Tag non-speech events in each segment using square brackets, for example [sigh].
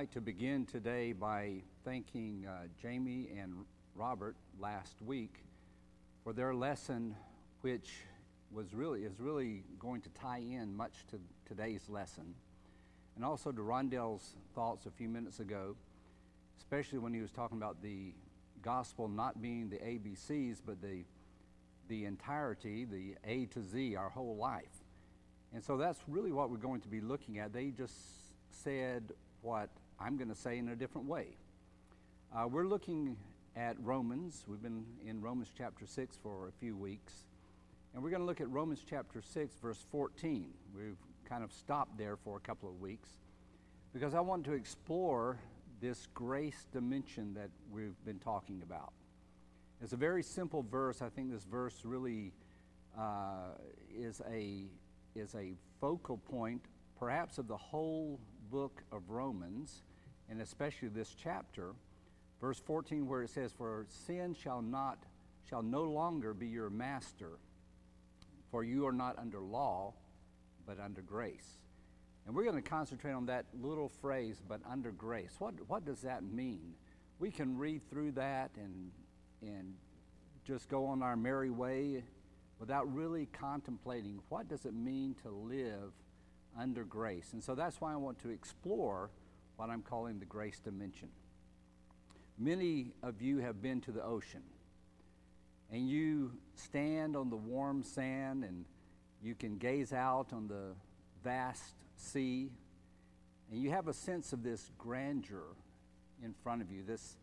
like to begin today by thanking uh, Jamie and Robert last week for their lesson, which was really is really going to tie in much to today's lesson, and also to Rondell's thoughts a few minutes ago, especially when he was talking about the gospel not being the ABCs, but the the entirety, the A to Z, our whole life. And so that's really what we're going to be looking at. They just said what I'm going to say in a different way. Uh, we're looking at Romans. We've been in Romans chapter 6 for a few weeks. And we're going to look at Romans chapter 6, verse 14. We've kind of stopped there for a couple of weeks because I want to explore this grace dimension that we've been talking about. It's a very simple verse. I think this verse really uh, is, a, is a focal point, perhaps, of the whole book of Romans, and especially this chapter. Verse 14, where it says, For sin shall not shall no longer be your master, for you are not under law, but under grace. And we're going to concentrate on that little phrase, but under grace. What, what does that mean? We can read through that and, and just go on our merry way without really contemplating what does it mean to live under grace. And so that's why I want to explore what I'm calling the grace dimension. Many of you have been to the ocean, and you stand on the warm sand and you can gaze out on the vast sea, and you have a sense of this grandeur in front of you, this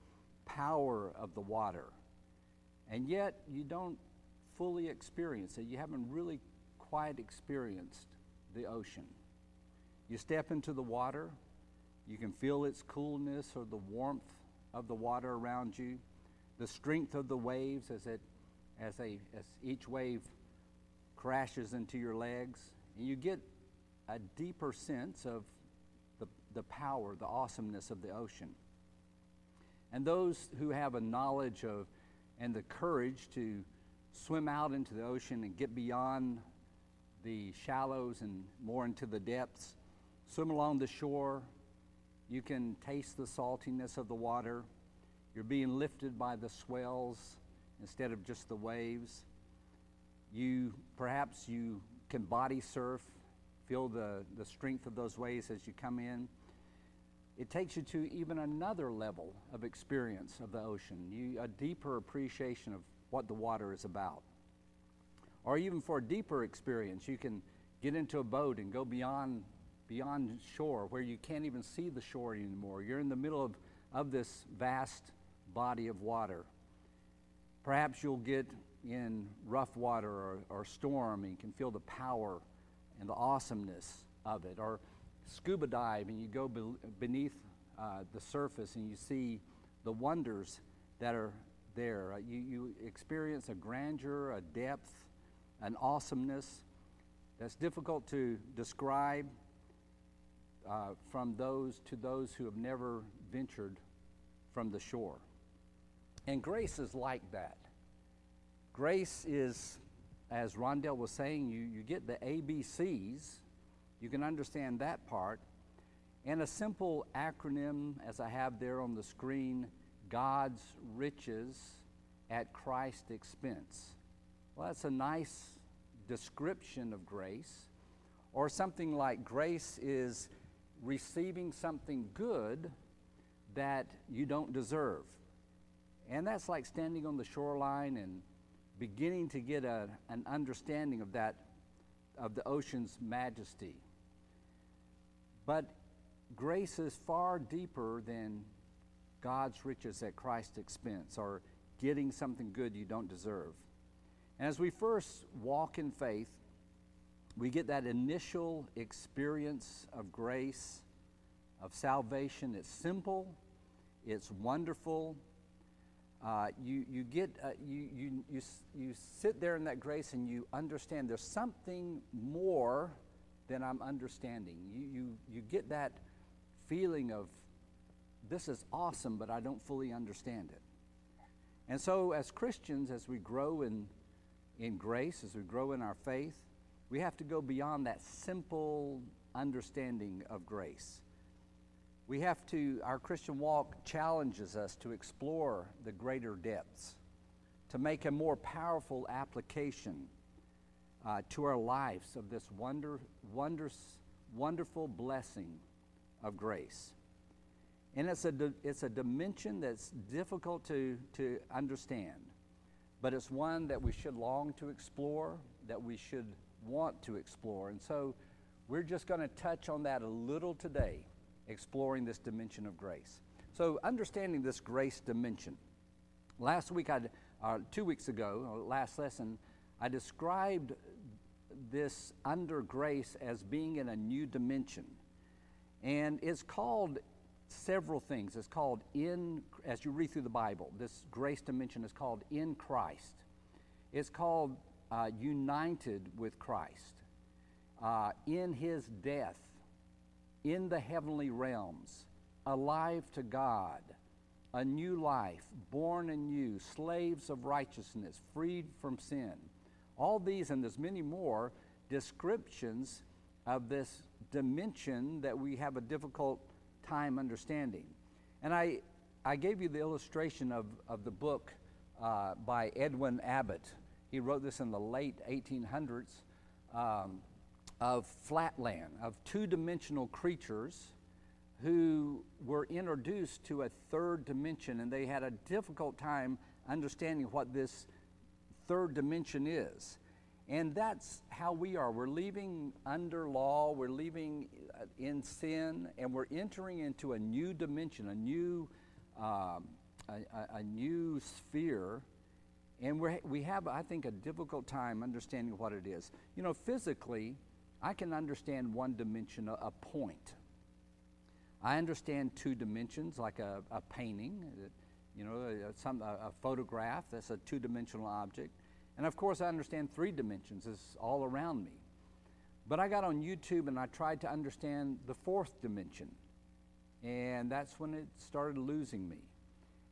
power of the water. And yet, you don't fully experience it. You haven't really quite experienced the ocean. You step into the water, you can feel its coolness or the warmth of the water around you, the strength of the waves as, it, as, a, as each wave crashes into your legs, and you get a deeper sense of the, the power, the awesomeness of the ocean. And those who have a knowledge of and the courage to swim out into the ocean and get beyond the shallows and more into the depths. Swim along the shore. You can taste the saltiness of the water. You're being lifted by the swells instead of just the waves. You perhaps you can body surf, feel the, the strength of those waves as you come in. It takes you to even another level of experience of the ocean, you, a deeper appreciation of what the water is about. Or even for a deeper experience, you can get into a boat and go beyond, beyond shore where you can't even see the shore anymore. You're in the middle of, of this vast body of water. Perhaps you'll get in rough water or, or storm and you can feel the power and the awesomeness of it. Or scuba dive and you go beneath uh, the surface and you see the wonders that are there. Uh, you, you experience a grandeur, a depth, an awesomeness that's difficult to describe uh, from those to those who have never ventured from the shore. And grace is like that. Grace is, as Rondell was saying, you, you get the ABCs, you can understand that part. And a simple acronym, as I have there on the screen God's riches at Christ's expense. Well, that's a nice description of grace. Or something like grace is receiving something good that you don't deserve. And that's like standing on the shoreline and beginning to get a, an understanding of that, of the ocean's majesty. But grace is far deeper than God's riches at Christ's expense or getting something good you don't deserve. And as we first walk in faith, we get that initial experience of grace, of salvation. It's simple, it's wonderful. Uh, you, you, get, uh, you, you, you, you sit there in that grace and you understand there's something more than I'm understanding. You, you, you get that feeling of this is awesome, but I don't fully understand it. And so, as Christians, as we grow in, in grace, as we grow in our faith, we have to go beyond that simple understanding of grace. we have to, our Christian walk challenges us to explore the greater depths, to make a more powerful application uh, to our lives of this wonder, wonders, wonderful blessing of grace. And it's a, it's a dimension that's difficult to, to understand, but it's one that we should long to explore, that we should want to explore. And so we're just going to touch on that a little today, exploring this dimension of grace. So, understanding this grace dimension. Last week, I, uh, two weeks ago, last lesson, I described this under grace as being in a new dimension. And it's called several things. It's called in, as you read through the Bible, this grace dimension is called in Christ. It's called uh, united with Christ, uh, in his death, in the heavenly realms, alive to God, a new life, born anew, slaves of righteousness, freed from sin. All these and there's many more descriptions of this dimension that we have a difficult time understanding. And I, I gave you the illustration of, of the book uh, by Edwin Abbott. He wrote this in the late 1800s um, of flatland, of two dimensional creatures who were introduced to a third dimension, and they had a difficult time understanding what this third dimension is. And that's how we are. We're leaving under law, we're leaving uh, in sin, and we're entering into a new dimension, a new, um, a, a, new sphere. And we we have, I think, a difficult time understanding what it is. You know, physically, I can understand one dimension, a, a point. I understand two dimensions, like a, a painting, you know, a, some, a photograph, that's a two dimensional object. And of course, I understand three dimensions is all around me. But I got on YouTube and I tried to understand the fourth dimension. And that's when it started losing me.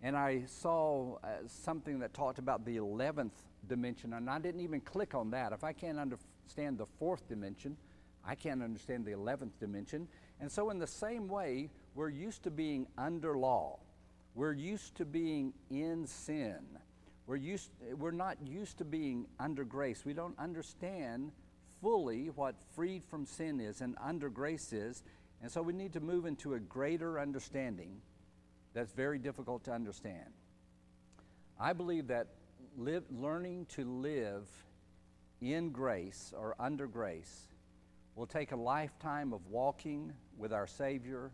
And I saw uh, something that talked about the 11th dimension, and I didn't even click on that. If I can't understand the fourth dimension, I can't understand the 11th dimension. And so, in the same way, we're used to being under law, we're used to being in sin. We're, used, we're not used to being under grace. We don't understand fully what freed from sin is and under grace is. And so we need to move into a greater understanding that's very difficult to understand. I believe that live, learning to live in grace or under grace will take a lifetime of walking with our Savior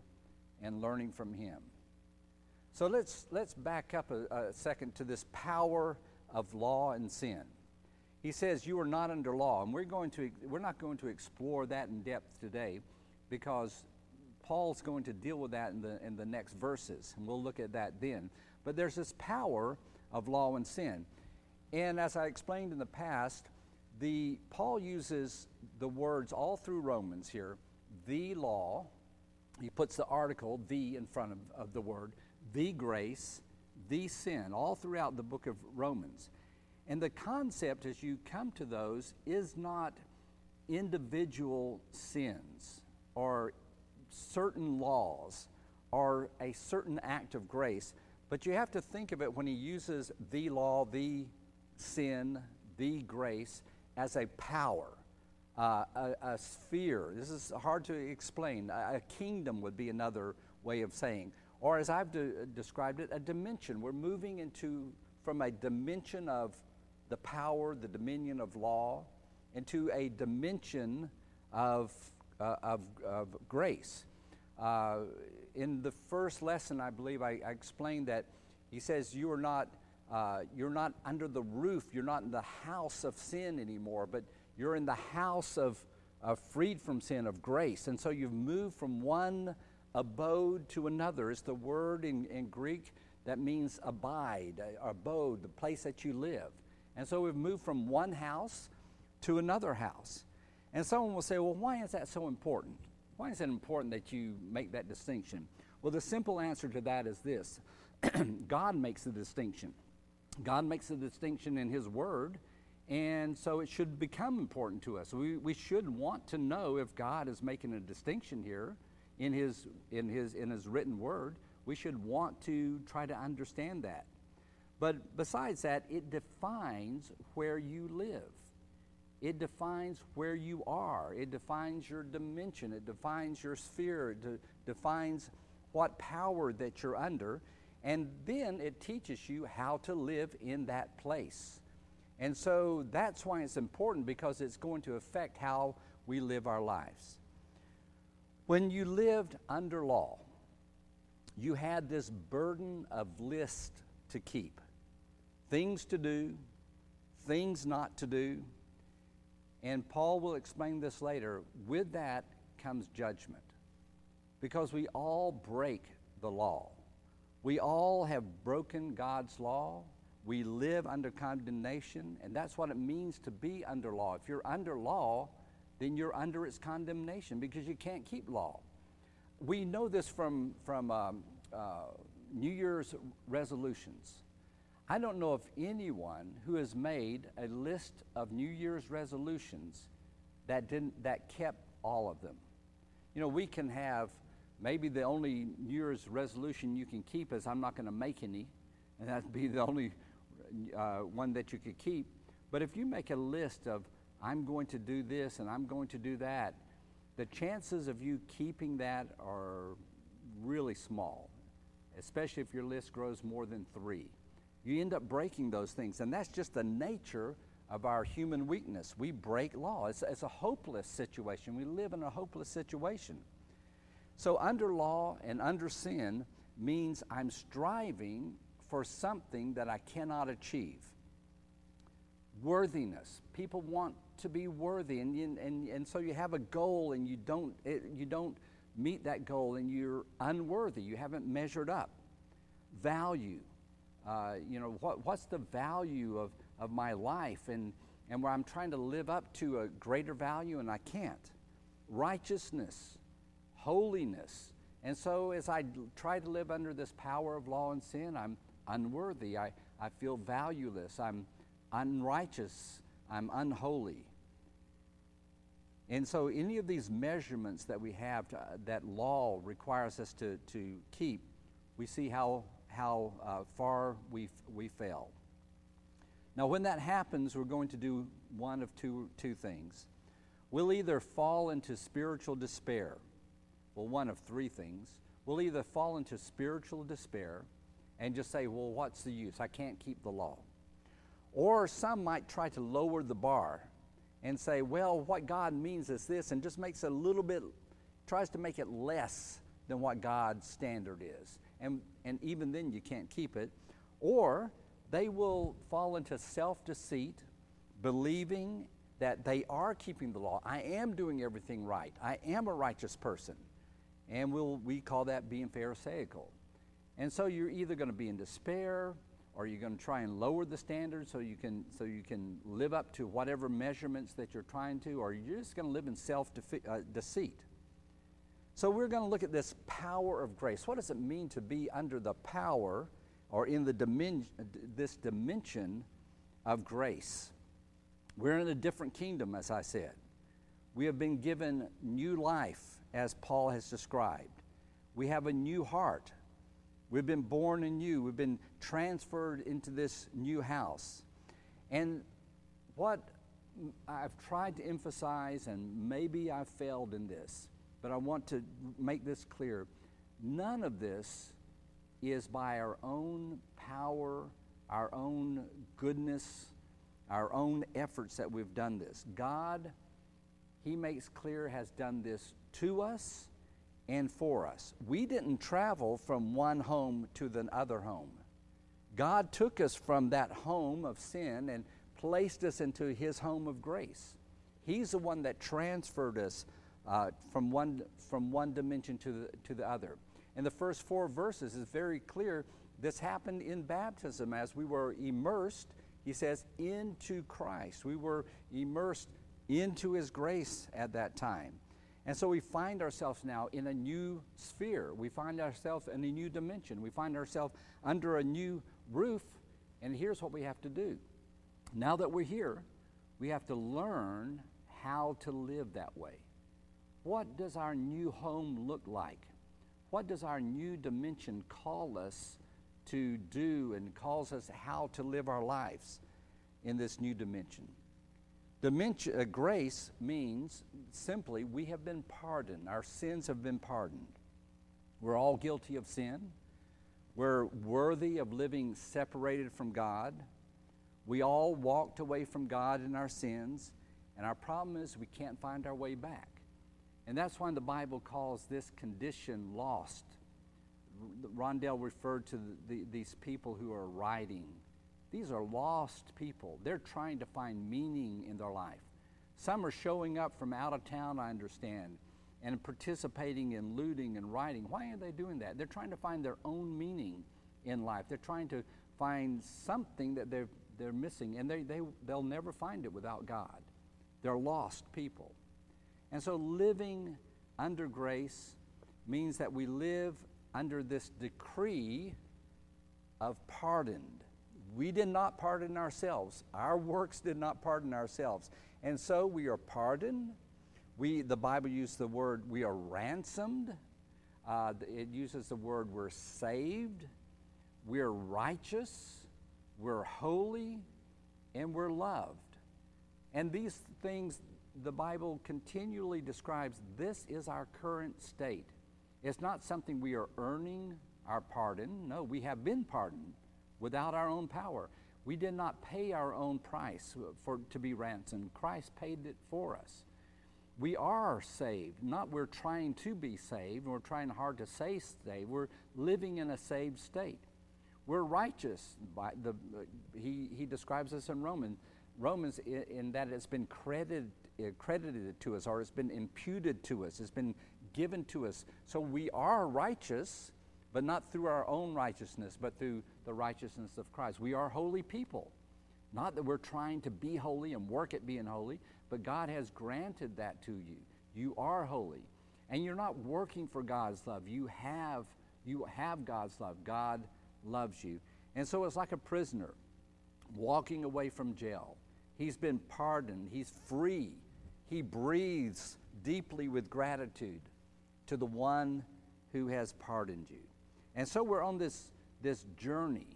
and learning from Him. So let's, let's back up a, a second to this power of law and sin. He says, You are not under law. And we're, going to, we're not going to explore that in depth today because Paul's going to deal with that in the, in the next verses, and we'll look at that then. But there's this power of law and sin. And as I explained in the past, the, Paul uses the words all through Romans here the law, he puts the article the in front of, of the word, the grace, the sin, all throughout the book of Romans. And the concept, as you come to those, is not individual sins or certain laws are a certain act of grace, but you have to think of it when he uses the law, the sin, the grace as a power, uh, a, a, sphere. This is hard to explain. A, a kingdom would be another way of saying or as I've de- described it, a dimension. We're moving into from a dimension of the power, the dominion of law, into a dimension of, uh, of, of, grace. Uh, in the first lesson, I believe I, I, explained that he says you are not uh, you're not under the roof, you're not in the house of sin anymore, but you're in the house of, of freed from sin of grace, and so you've moved from one abode to another. It's the word in, in Greek that means abide, uh, abode, the place that you live. And so we've moved from one house to another house. And someone will say, well, why is that so important? Why is it important that you make that distinction? Well, the simple answer to that is this [clears throat] God makes the distinction. God makes the distinction in His Word, and so it should become important to us. We, we should want to know if God is making a distinction here in his, in his, in his written word. We should want to try to understand that. But besides that, it defines where you live. It defines where you are. It defines your dimension. It defines your sphere. It de- defines what power that you're under. And then it teaches you how to live in that place. And so that's why it's important because it's going to affect how we live our lives. When you lived under law, you had this burden of list to keep things to do, things not to do. And Paul will explain this later. With that comes judgment because we all break the law. We all have broken God's law. We live under condemnation, and that's what it means to be under law. If you're under law, then you're under its condemnation because you can't keep law. We know this from, from um, uh, New Year's resolutions. I don't know of anyone who has made a list of New Year's resolutions that didn't that kept all of them. You know, we can have maybe the only New Year's resolution you can keep is I'm not going to make any, and that'd be the only uh, one that you could keep. But if you make a list of I'm going to do this and I'm going to do that, the chances of you keeping that are really small, especially if your list grows more than three. You end up breaking those things, and that's just the nature of our human weakness. We break law. It's, it's a hopeless situation. We live in a hopeless situation. So, under law and under sin means I'm striving for something that I cannot achieve. Worthiness. People want to be worthy, and, and, and so you have a goal and you don't, it, you don't meet that goal and you're unworthy. You haven't measured up. Value. Uh, you know, what, what's the value of, of my life? And, and where I'm trying to live up to a greater value and I can't. Righteousness, holiness. And so as I try to live under this power of law and sin, I'm unworthy. I, I feel valueless. I'm unrighteous. I'm unholy. And so, any of these measurements that we have to, that law requires us to, to keep, we see how, how uh, far we, we fail. Now, when that happens, we're going to do one of two, two things. We'll either fall into spiritual despair, well, one of three things. We'll either fall into spiritual despair and just say, well, what's the use? I can't keep the law. Or some might try to lower the bar and say, well, what God means is this, and just makes it a little bit, tries to make it less than what God's standard is. And, and even then, you can't keep it. Or they will fall into self deceit, believing that they are keeping the law. I am doing everything right. I am a righteous person. And we'll, we call that being Pharisaical. And so you're either going to be in despair or you're going to try and lower the standards so you can so you can live up to whatever measurements that you're trying to or you're just going to live in self uh, deceit. So we're going to look at this power of grace. What does it mean to be under the power or in the dimension this dimension of grace? We're in a different kingdom as I said. We have been given new life as Paul has described. We have a new heart We've been born anew. We've been transferred into this new house. And what I've tried to emphasize, and maybe I've failed in this, but I want to make this clear none of this is by our own power, our own goodness, our own efforts that we've done this. God, He makes clear, has done this to us and for us. We didn't travel from one home to the other home. God took us from that home of sin and placed us into his home of grace. He's the one that transferred us uh, from, one, from one dimension to the, to the other. In the first four verses is very clear this happened in baptism as we were immersed, he says, into Christ. We were immersed into his grace at that time. And so we find ourselves now in a new sphere. We find ourselves in a new dimension. We find ourselves under a new roof. And here's what we have to do. Now that we're here, we have to learn how to live that way. What does our new home look like? What does our new dimension call us to do and calls us how to live our lives in this new dimension? Dimension, uh, grace means simply we have been pardoned. Our sins have been pardoned. We're all guilty of sin. We're worthy of living separated from God. We all walked away from God in our sins, and our problem is we can't find our way back. And that's why the Bible calls this condition lost. Rondell referred to the, the, these people who are writing. These are lost people. They're trying to find meaning in their life. Some are showing up from out of town, I understand, and participating in looting and rioting. Why are they doing that? They're trying to find their own meaning in life. They're trying to find something that they're, they're missing, and they, they, they'll never find it without God. They're lost people. And so living under grace means that we live under this decree of pardoned. We did not pardon ourselves. Our works did not pardon ourselves. And so we are pardoned we, the Bible uses the word we are ransomed. Uh, it uses the word we're saved, we're righteous, we're holy, and we're loved. And these things the Bible continually describes this is our current state. It's not something we are earning our pardon. No, we have been pardoned without our own power. We did not pay our own price for, to be ransomed. Christ paid it for us we are saved. Not we're trying to be saved, we're trying hard to say saved. We're living in a saved state. We're righteous. By the, he, he describes us in Romans. Romans, in, in that it's been credited, Uh, credited to us or it's been imputed to us, it's been given to us. So we are righteous, but not through our own righteousness, but through the righteousness of Christ. We are holy people. Not that we're trying to be holy and work at being holy, but God has granted that to you. You are holy. And you're not working for God's love. You have you have God's love. God loves you. And so it's like a prisoner walking away from jail. He's been pardoned. He's free. He breathes deeply with gratitude to the one who has pardoned you. And so we're on this, this journey,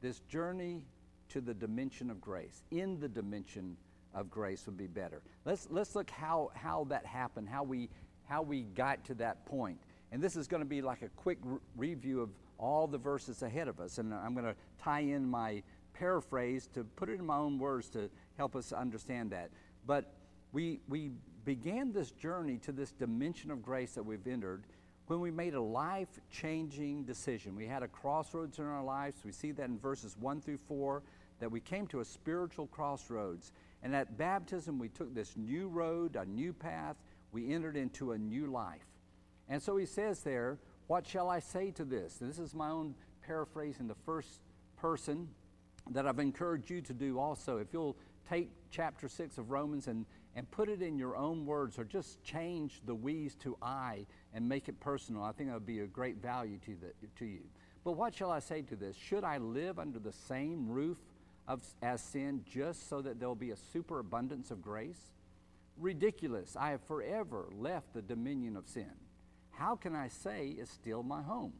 this journey to the dimension of grace, in the dimension of grace would be better. Let's, let's look how, how that happened, how we, how we got to that point. And this is going to be like a quick re- review of all the verses ahead of us. And I'm going to tie in my paraphrase to put it in my own words to help us understand that. But we, we began this journey to this dimension of grace that we've entered when we made a life changing decision. We had a crossroads in our lives. We see that in verses 1 through 4, that we came to a spiritual crossroads. And at baptism, we took this new road, a new path. We entered into a new life. And so he says there, What shall I say to this? this is my own paraphrase in the first person that I've encouraged you to do also. If you'll take chapter 6 of Romans and, and put it in your own words or just change the we's to I and make it personal, I think that would be a great value to, the, to you. But what shall I say to this? Should I live under the same roof of, as sin just so that there'll be a superabundance of grace? Ridiculous. I have forever left the dominion of sin. How can I say it's still my home?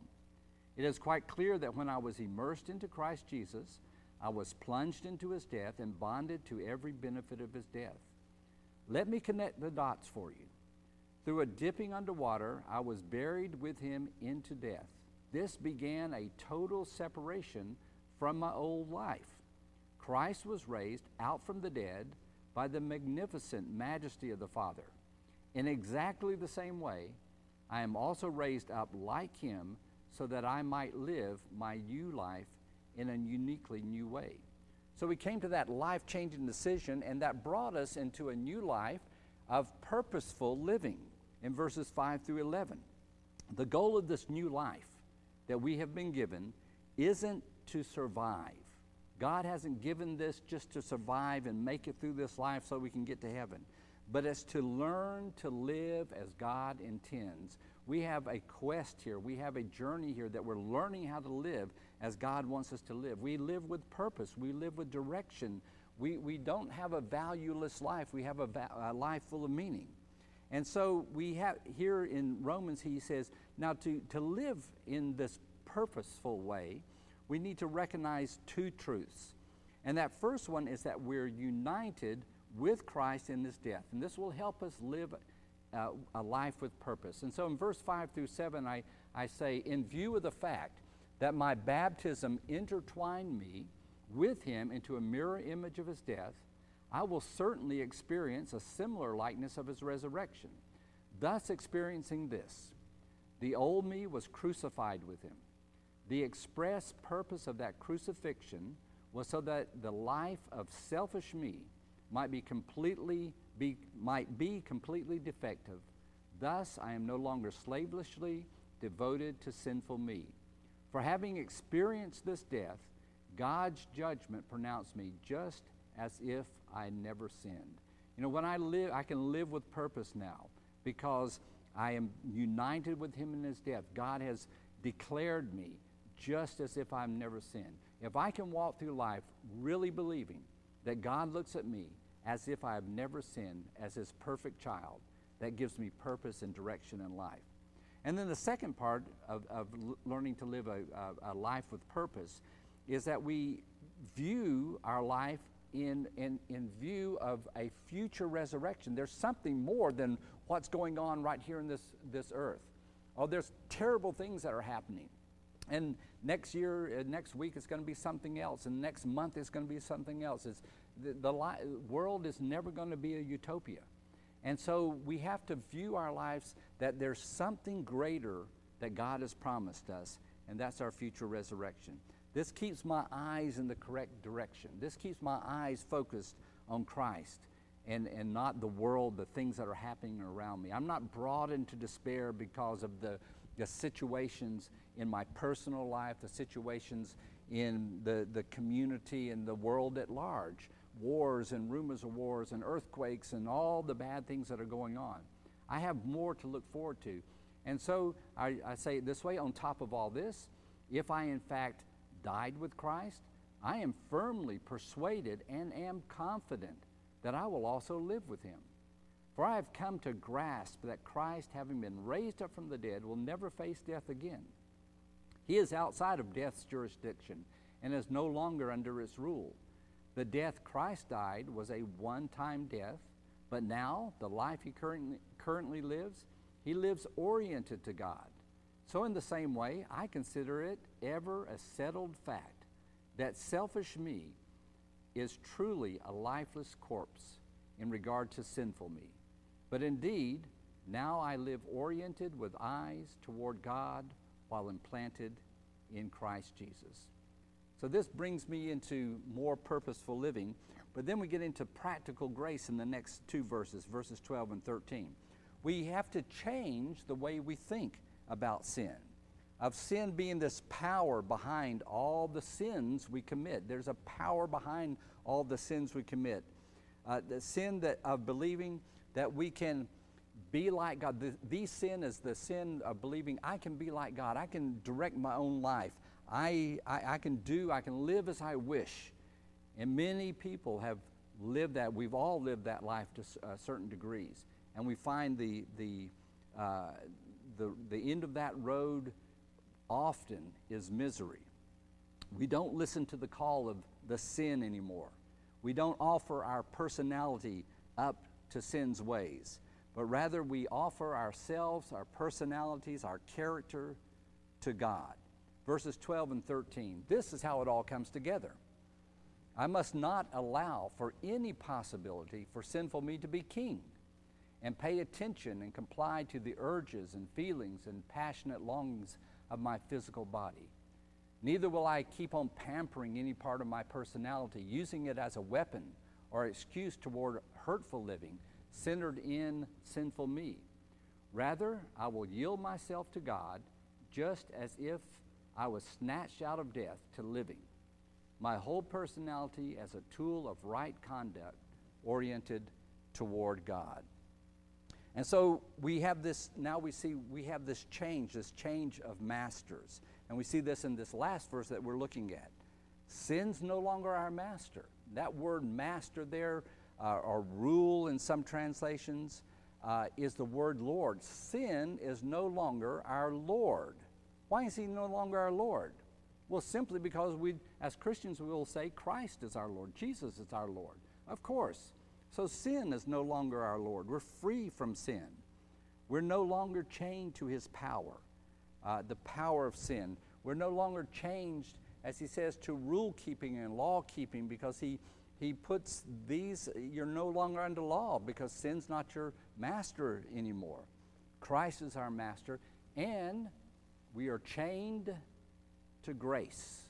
It is quite clear that when I was immersed into Christ Jesus, I was plunged into his death and bonded to every benefit of his death. Let me connect the dots for you. Through a dipping underwater, I was buried with him into death. This began a total separation from my old life. Christ was raised out from the dead by the magnificent majesty of the Father. In exactly the same way, I am also raised up like him so that I might live my new life in a uniquely new way. So we came to that life changing decision, and that brought us into a new life of purposeful living in verses 5 through 11. The goal of this new life that we have been given isn't to survive. God hasn't given this just to survive and make it through this life so we can get to heaven, but it's to learn to live as God intends. We have a quest here, we have a journey here that we're learning how to live as God wants us to live. We live with purpose, we live with direction. We, we don't have a valueless life, we have a, va- a life full of meaning. And so we have here in Romans, he says, now to, to live in this purposeful way, we need to recognize two truths. And that first one is that we're united with Christ in his death. And this will help us live uh, a life with purpose. And so in verse 5 through 7, I, I say, in view of the fact that my baptism intertwined me with him into a mirror image of his death, I will certainly experience a similar likeness of his resurrection, thus experiencing this. The old me was crucified with him. The express purpose of that crucifixion was so that the life of selfish me might be completely be, might be completely defective. Thus I am no longer slavishly devoted to sinful me. For having experienced this death, God's judgment pronounced me just as if I never sinned. You know, when I live, I can live with purpose now because I am united with Him in His death. God has declared me just as if I've never sinned. If I can walk through life really believing that God looks at me as if I have never sinned, as His perfect child, that gives me purpose and direction in life. And then the second part of, of learning to live a, a, a life with purpose is that we view our life in, in, in view of a future resurrection. There's something more than what's going on right here in this, this earth. Oh, there's terrible things that are happening. And next year, uh, next week, it's going to be something else. And next month, it's going to be something else. It's, the, the li- world is never going to be a utopia. And so we have to view our lives that there's something greater that God has promised us, and that's our future resurrection. This keeps my eyes in the correct direction. This keeps my eyes focused on Christ and, and not the world, the things that are happening around me. I'm not brought into despair because of the, the situations in my personal life, the situations in the, the community and the world at large wars and rumors of wars and earthquakes and all the bad things that are going on. I have more to look forward to. And so I, I say it this way on top of all this, if I in fact died with Christ, I am firmly persuaded and am confident that I will also live with him. For I have come to grasp that Christ, having been raised up from the dead, will never face death again. He is outside of death's jurisdiction and is no longer under its rule. The death Christ died was a one time death, but now the life he currently, currently lives, he lives oriented to God. So, in the same way, I consider it ever a settled fact that selfish me is truly a lifeless corpse in regard to sinful me. But indeed, now I live oriented with eyes toward God while implanted in Christ Jesus. So, this brings me into more purposeful living. But then we get into practical grace in the next two verses, verses 12 and 13. We have to change the way we think about sin, of sin being this power behind all the sins we commit. There's a power behind all the sins we commit. Uh, the sin that of believing that we can be like God. The, the sin is the sin of believing I can be like God. I can direct my own life. I, I, I can do, I can live as I wish. And many people have lived that. We've all lived that life to uh, certain degrees. And we find the, the, uh, the, the end of that road often is misery. We don't listen to the call of the sin anymore. We don't offer our personality up to sin's ways, but rather we offer ourselves, our personalities, our character to God. Verses 12 and 13. This is how it all comes together. I must not allow for any possibility for sinful me to be king and pay attention and comply to the urges and feelings and passionate longings of my physical body. Neither will I keep on pampering any part of my personality, using it as a weapon or excuse toward hurtful living, centered in sinful me. Rather, I will yield myself to God just as if I was snatched out of death to living. My whole personality as a tool of right conduct oriented toward God. And so we have this, now we see we have this change, this change of masters. And we see this in this last verse that we're looking at. Sin's no longer our master. That word master there, uh, or rule in some translations, uh, is the word Lord. Sin is no longer our Lord. Why is he no longer our Lord? Well, simply because we, as Christians, we will say Christ is our Lord, Jesus is our Lord. Of course. So sin is no longer our Lord. We're free from sin. We're no longer chained to his power, uh, the power of sin. We're no longer changed, as he says, to rule keeping and law keeping because he, he puts these, you're no longer under law because sin's not your master anymore. Christ is our master, and we are chained to grace.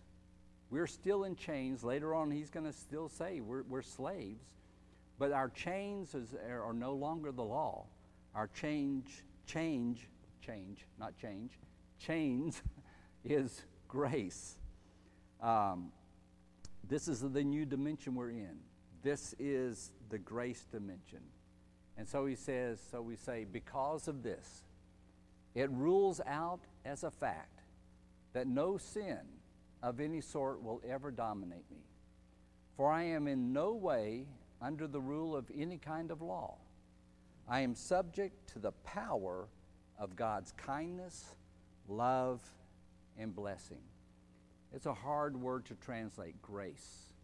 We're still in chains. Later on, he's going to still say we're, we're slaves, but our chains is, are no longer the law. Our change, change, change, not change, chains [laughs] is grace. Um, this is the new dimension we're in. This is the grace dimension. And so he says, so we say, because of this, it rules out as a fact that no sin of any sort will ever dominate me. For I am in no way under the rule of any kind of law. I am subject to the power of God's kindness, love, and blessing. It's a hard word to translate, grace.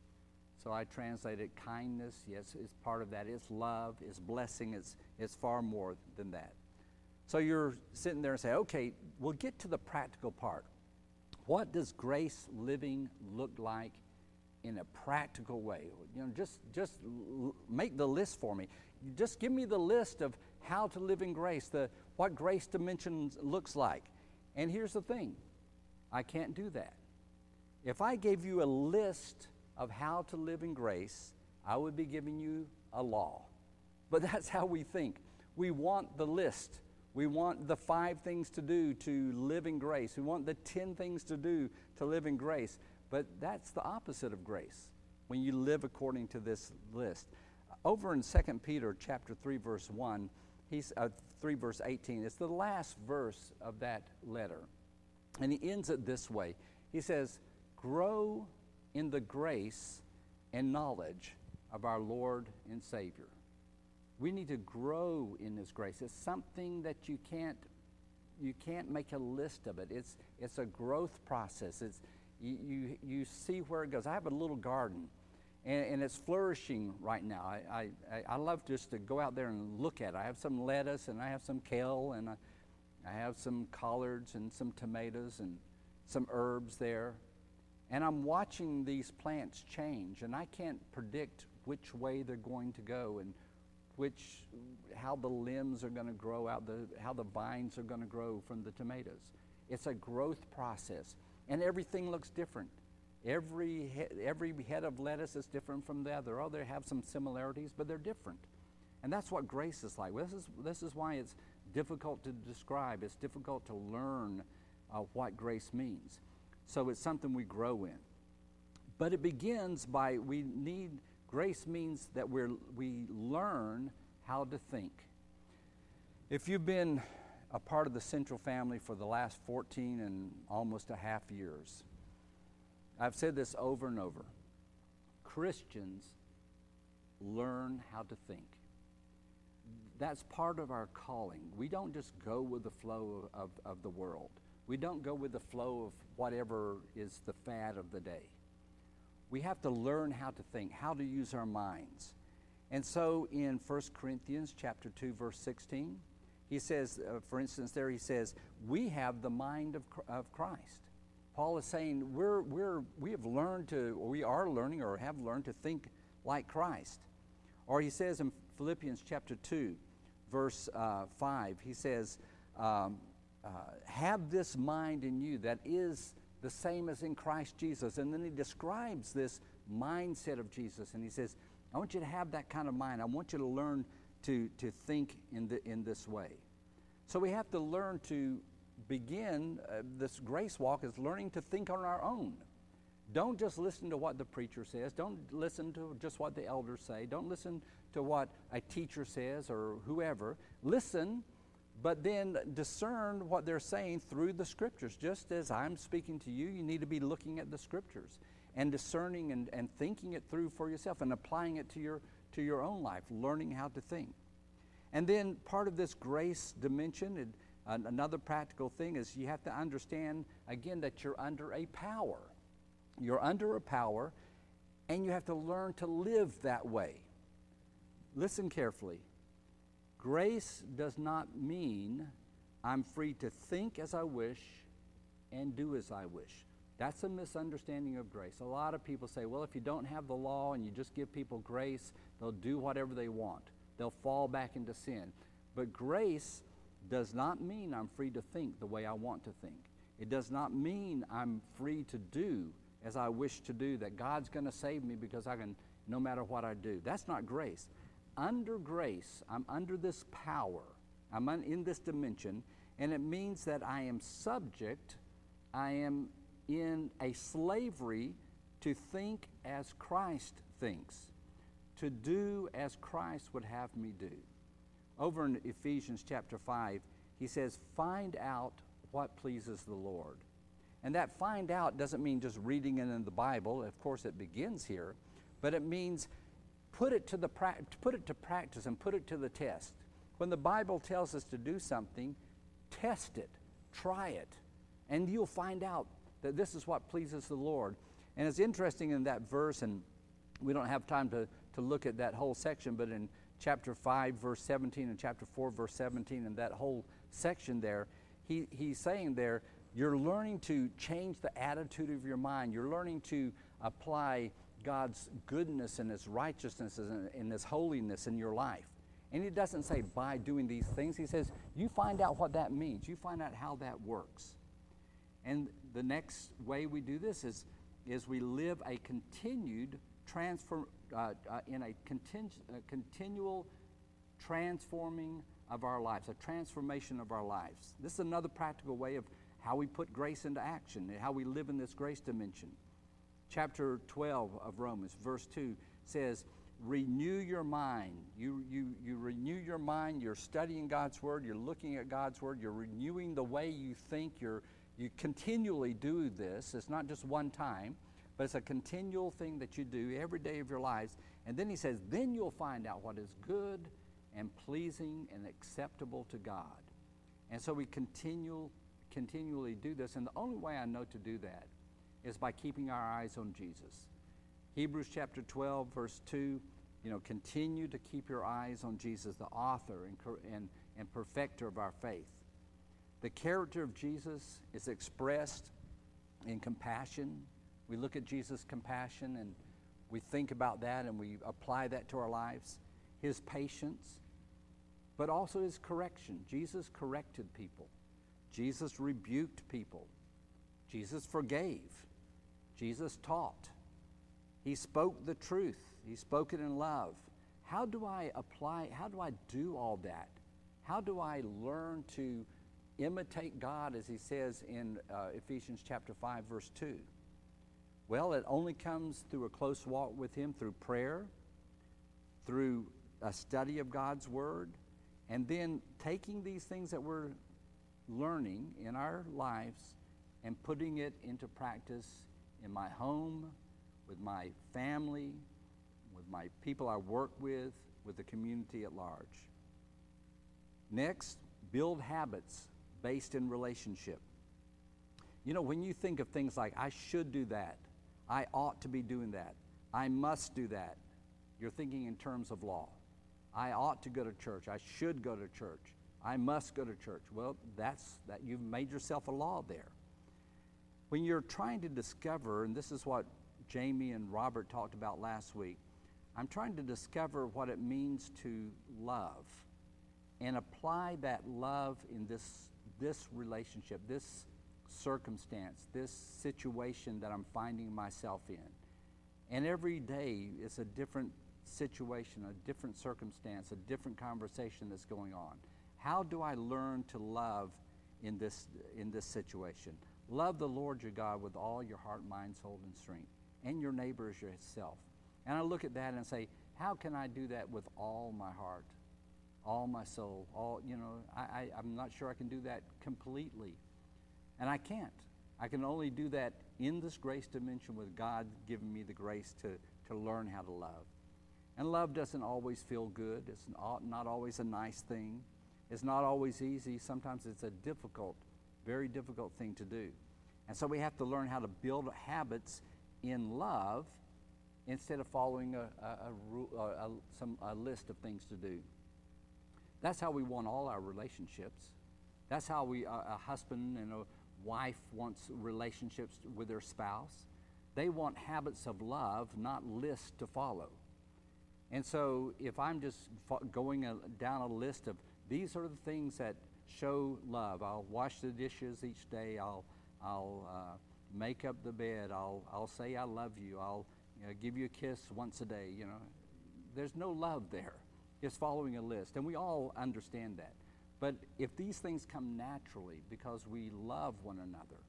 So I translate it kindness. Yes, it's part of that. It's love, it's blessing, it's, it's far more than that. So you're sitting there and say, okay, we'll get to the practical part. What does grace living look like in a practical way? You know, just, just make the list for me. Just give me the list of how to live in grace, the, what grace dimensions looks like. And here's the thing I can't do that. If I gave you a list of how to live in grace, I would be giving you a law. But [laughs] that's how we think. We want the list. We want the five things to do to live in grace. We want the 10 things to do to live in grace. But that's the opposite of grace when you live according to this list. Over in 2 Peter chapter 3 verse 1, he's uh, 3 verse 18. It's the last verse of that letter. And he ends it this way. He says, "Grow in the grace and knowledge of our Lord and Savior." We need to grow in His grace. It's something that you can't you can't make a list of it. It's it's a growth process. It's you you, you see where it goes. I have a little garden. And, and, it's flourishing right now. I, I, I love just to go out there and look at it. I have some lettuce and I have some kale and I, I have some collards and some tomatoes and some herbs there. And I'm watching these plants change, and I can't predict which way they're going to go and which, how the limbs are going to grow out, the, how the vines are going to grow from the tomatoes. It's a growth process, and everything looks different. Every, he- every head of lettuce is different from the other. Oh, they have some similarities, but they're different. And that's what grace is like. This is, this is why it's difficult to describe, it's difficult to learn uh, what grace means. So it's something we grow in. But it begins by we need Grace means that we we learn how to think. If you've been a part of the Central family for the last 14 and almost a half years, I've said this over and over. Christians learn how to think. That's part of our calling. We don't just go with the flow of, of, of the world. We don't go with the flow of whatever is the fad of the day we have to learn how to think, how to use our minds. And so in 1 Corinthians chapter 2 verse 16, he says uh, for instance there he says, "We have the mind of, of Christ." Paul is saying we're, we're, we have learned to, or we are learning or have learned to think like Christ. Or he says in Philippians chapter 2, verse uh, 5, he says, um, uh, Have this mind in you that is the same as in Christ Jesus. And then he describes this mindset of Jesus and he says, I want you to have that kind of mind. I want you to learn to, to think in, the, in this way. So we have to learn to begin uh, this grace walk is learning to think on our own. Don't just listen to what the preacher says. Don't listen to just what the elders say. Don't listen to what a teacher says or whoever. Listen but then discern what they're saying through the scriptures. Just as I'm speaking to you, you need to be looking at the scriptures and discerning and, and thinking it through for yourself and applying it to your, to your own life, learning how to think. And then part of this grace dimension, and another practical thing is you have to understand, again, that you're under a power. You're under a power, and you have to learn to live that way. Listen carefully. Grace does not mean I'm free to think as I wish and do as I wish. That's a misunderstanding of grace. A lot of people say, well, if you don't have the law and you just give people grace, they'll do whatever they want. They'll fall back into sin. But grace does not mean I'm free to think the way I want to think. It does not mean I'm free to do as I wish to do, that God's going to save me because I can, no matter what I do. That's not grace. Under grace, I'm under this power, I'm in this dimension, and it means that I am subject, I am in a slavery to think as Christ thinks, to do as Christ would have me do. Over in Ephesians chapter 5, he says, Find out what pleases the Lord. And that find out doesn't mean just reading it in the Bible. Of course, it begins here, but it means put it to the pra- put it to practice and put it to the test. When the Bible tells us to do something, test it, try it, and you'll find out that this is what pleases the Lord. And it's interesting in that verse, and we don't have time to, to look at that whole section, but in chapter 5, verse 17, and chapter 4, verse 17, and that whole section there, he, he's saying there, you're learning to change the attitude of your mind. You're learning to apply God's goodness and His righteousness and, His holiness in your life. And He doesn't say by doing these things, He says, you find out what that means. You find out how that works. And the next way we do this is, is we live a continued transform, uh, uh, in a, a continual transforming of our lives, a transformation of our lives. This is another practical way of how we put grace into action and how we live in this grace dimension. Chapter 12 of Romans, verse 2 says, Renew your mind. You, you, you renew your mind. You're studying God's Word. You're looking at God's Word. You're renewing the way you think. You're, you continually do this. It's not just one time, but it's a continual thing that you do every day of your lives. And then he says, Then you'll find out what is good and pleasing and acceptable to God. And so we continue continually do this. And the only way I know to do that is by keeping our eyes on Jesus. Hebrews chapter 12, verse 2, you know, continue to keep your eyes on Jesus, the author and, and, and perfecter of our faith. The character of Jesus is expressed in compassion. We look at Jesus' compassion and we think about that and we apply that to our lives. His patience, but also his correction. Jesus corrected people. Jesus rebuked people. Jesus forgave. Jesus taught. He spoke the truth. He spoke it in love. How do I apply, how do I do all that? How do I learn to imitate God as he says in uh, Ephesians chapter 5 verse 2? Well, it only comes through a close walk with him through prayer, through a study of God's word, and then taking these things that we're learning in our lives and putting it into practice in my home, with my family, with my people I work with, with the community at large. Next, build habits based in relationship. You know, when you think of things like, I should do that, I ought to be doing that, I must do that, you're thinking in terms of law. I ought to go to church, I should go to church. I must go to church. Well, that's that you've made yourself a law there. When you're trying to discover, and this is what Jamie and Robert talked about last week, I'm trying to discover what it means to love and apply that love in this, this relationship, this circumstance, this situation that I'm finding myself in. And every day it's a different situation, a different circumstance, a different conversation that's going on. How do I learn to love in this, in this situation? Love the Lord your God with all your heart, mind, soul, and strength, and your neighbor as yourself. And I look at that and say, how can I do that with all my heart, all my soul, all, you know, I, I, I'm not sure I can do that completely. And I can't. I can only do that in this grace dimension with God giving me the grace to, to learn how to love. And love doesn't always feel good, it's not always a nice thing, it's not always easy. Sometimes it's a difficult, very difficult thing to do. And so we have to learn how to build habits in love instead of following a, a, a, a, some, list of things to do. That's how we want all our relationships. That's how we, a husband and a wife wants relationships with their spouse. They want habits of love, not lists to follow. And so if I'm just going down a list of these are the things that show love, I'll wash the dishes each day, I'll, I'll uh, make up the bed, I'll, I'll say I love you, I'll you know, give you a kiss once a day, you know. There's no love there. It's following a list. And we all understand that. But if these things come naturally because we love one another,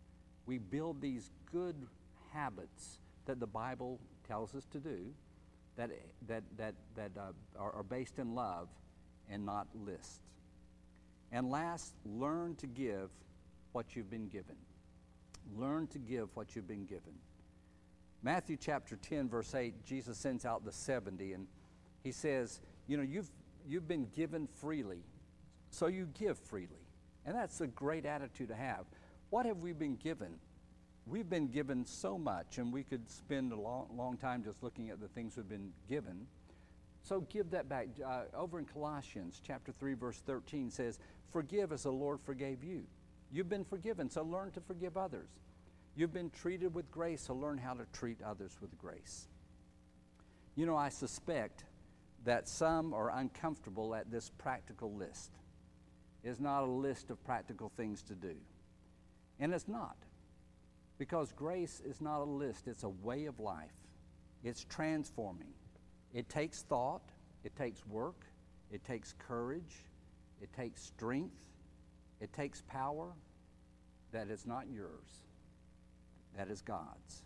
we build these good habits that the Bible tells us to do that, that, that, that uh, are, are based in love and not list. And last, learn to give what you've been given. Learn to give what you've been given. Matthew chapter 10, verse 8, Jesus sends out the 70, and he says, You know, you've, you've been given freely, so you give freely. And that's a great attitude to have. What have we been given? We've been given so much, and we could spend a long, long time just looking at the things we've been given. So give that back. Uh, over in Colossians chapter 3, verse 13 says, Forgive as the Lord forgave you. You've been forgiven, so learn to forgive others. You've been treated with grace, so learn how to treat others with grace. You know, I suspect that some are uncomfortable at this practical list. It's not a list of practical things to do. And it's not. Because grace is not a list, it's a way of life. It's transforming. It takes thought, it takes work, it takes courage, it takes strength, it takes power that is not yours that is God's.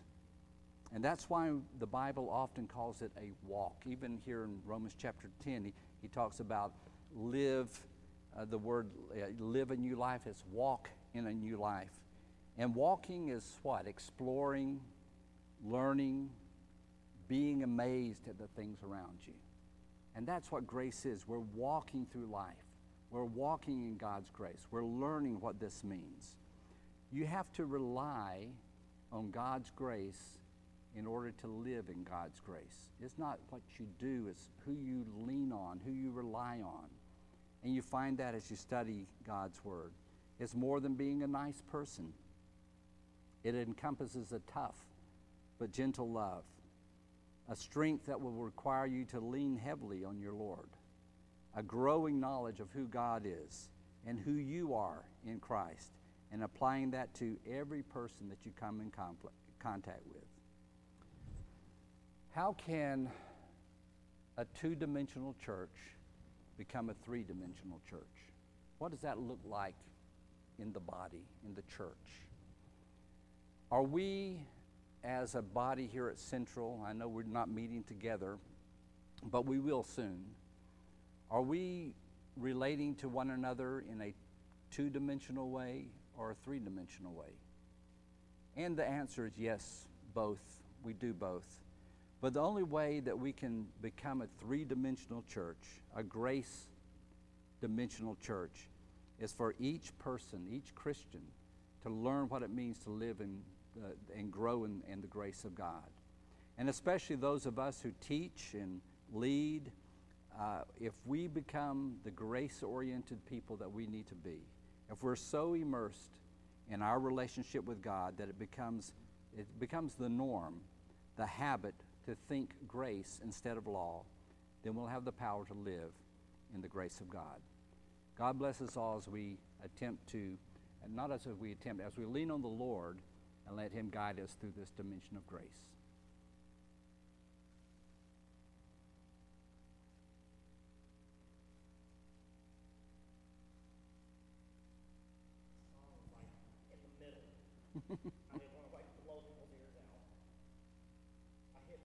And that's why the Bible often calls it a walk. Even here in Romans chapter 10, he, he talks about live, uh, the word uh, live a new life is walk in a new life. And walking is what? Exploring, learning, being amazed at the things around you. And that's what grace is. We're walking through life, we're walking in God's grace, we're learning what this means. You have to rely on God's grace in order to live in God's grace. It's not what you do, it's who you lean on, who you rely on. And you find that as you study God's Word. It's more than being a nice person, it encompasses a tough but gentle love, a strength that will require you to lean heavily on your Lord, a growing knowledge of who God is and who you are in Christ and applying that to every person that you come in conflict, contact with. How can a two dimensional church become a three dimensional church? What does that look like in the body, in the church? Are we, as a body here at Central, I know we're not meeting together, but we will soon, are we relating to one another in a two dimensional way, or a three dimensional way? And the answer is yes, both. We do both. But the only way that we can become a three dimensional church, a grace dimensional church, is for each person, each Christian, to learn what it means to live in, and grow in, in the grace of God. And especially those of us who teach and lead, uh, if we become the grace oriented people that we need to be, if we're so immersed in our relationship with God that it becomes, it becomes the norm, the habit to think grace instead of law, then we'll have the power to live in the grace of God. God bless us all as we attempt to, and not as we attempt, as we lean on the Lord and let Him guide us through this dimension of grace. [laughs]